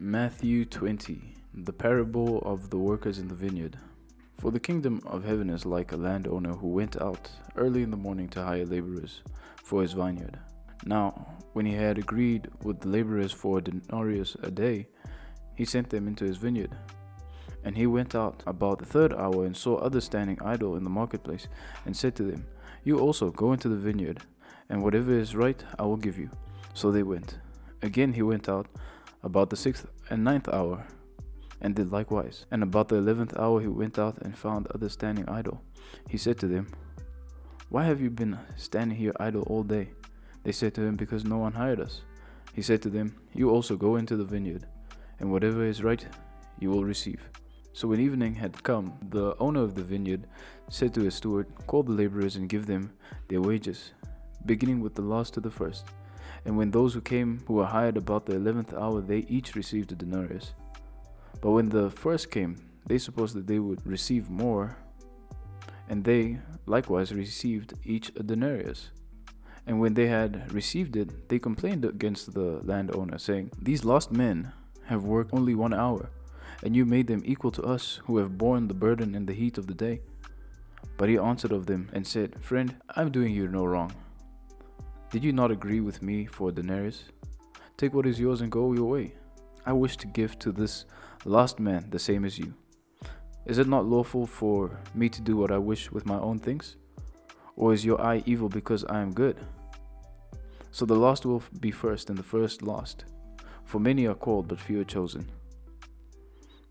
Matthew 20 The parable of the workers in the vineyard. For the kingdom of heaven is like a landowner who went out early in the morning to hire laborers for his vineyard. Now, when he had agreed with the laborers for a denarius a day, he sent them into his vineyard. And he went out about the third hour and saw others standing idle in the marketplace, and said to them, You also go into the vineyard, and whatever is right I will give you. So they went. Again he went out about the sixth and ninth hour, and did likewise. And about the eleventh hour he went out and found others standing idle. He said to them, Why have you been standing here idle all day? They said to him, Because no one hired us. He said to them, You also go into the vineyard, and whatever is right you will receive. So when evening had come, the owner of the vineyard said to his steward, Call the laborers and give them their wages, beginning with the last to the first. And when those who came who were hired about the eleventh hour, they each received a denarius. But when the first came, they supposed that they would receive more, and they likewise received each a denarius. And when they had received it, they complained against the landowner, saying, These lost men have worked only one hour, and you made them equal to us who have borne the burden in the heat of the day. But he answered of them and said, Friend, I am doing you no wrong. Did you not agree with me for a denarius? Take what is yours and go your way. I wish to give to this last man the same as you. Is it not lawful for me to do what I wish with my own things? Or is your eye evil because I am good? So the last will be first, and the first last. For many are called, but few are chosen.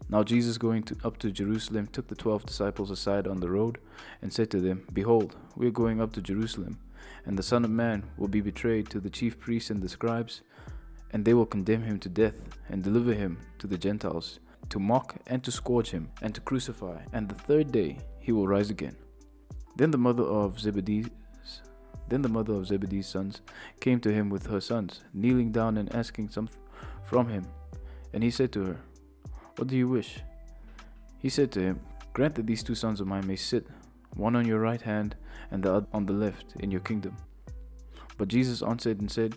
Now Jesus, going to, up to Jerusalem, took the twelve disciples aside on the road, and said to them, Behold, we are going up to Jerusalem and the Son of Man will be betrayed to the chief priests and the scribes, and they will condemn him to death and deliver him to the Gentiles, to mock and to scourge him and to crucify, and the third day he will rise again. Then the mother of Zebedee's then the mother of Zebedee's sons came to him with her sons, kneeling down and asking something from him. And he said to her, What do you wish? He said to him, Grant that these two sons of mine may sit one on your right hand and the other on the left in your kingdom. But Jesus answered and said,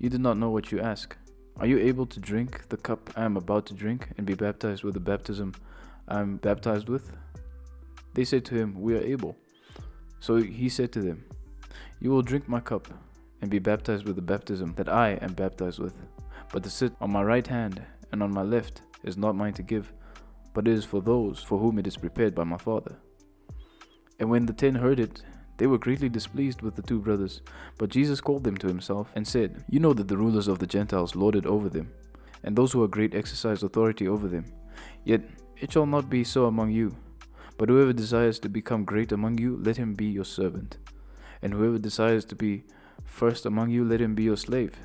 You do not know what you ask. Are you able to drink the cup I am about to drink and be baptized with the baptism I am baptized with? They said to him, We are able. So he said to them, You will drink my cup and be baptized with the baptism that I am baptized with. But to sit on my right hand and on my left is not mine to give, but is for those for whom it is prepared by my Father. And when the ten heard it, they were greatly displeased with the two brothers. But Jesus called them to himself and said, You know that the rulers of the Gentiles lord it over them, and those who are great exercise authority over them. Yet it shall not be so among you. But whoever desires to become great among you, let him be your servant. And whoever desires to be first among you, let him be your slave,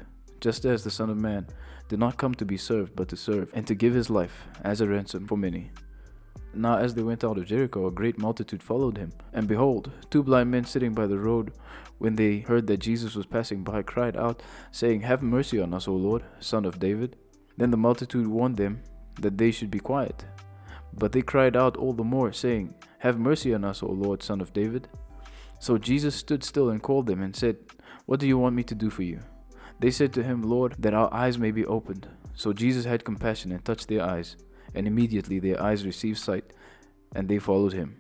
just as the Son of Man did not come to be served, but to serve, and to give his life as a ransom for many. Now, as they went out of Jericho, a great multitude followed him. And behold, two blind men sitting by the road, when they heard that Jesus was passing by, cried out, saying, Have mercy on us, O Lord, son of David. Then the multitude warned them that they should be quiet. But they cried out all the more, saying, Have mercy on us, O Lord, son of David. So Jesus stood still and called them and said, What do you want me to do for you? They said to him, Lord, that our eyes may be opened. So Jesus had compassion and touched their eyes and immediately their eyes received sight, and they followed him.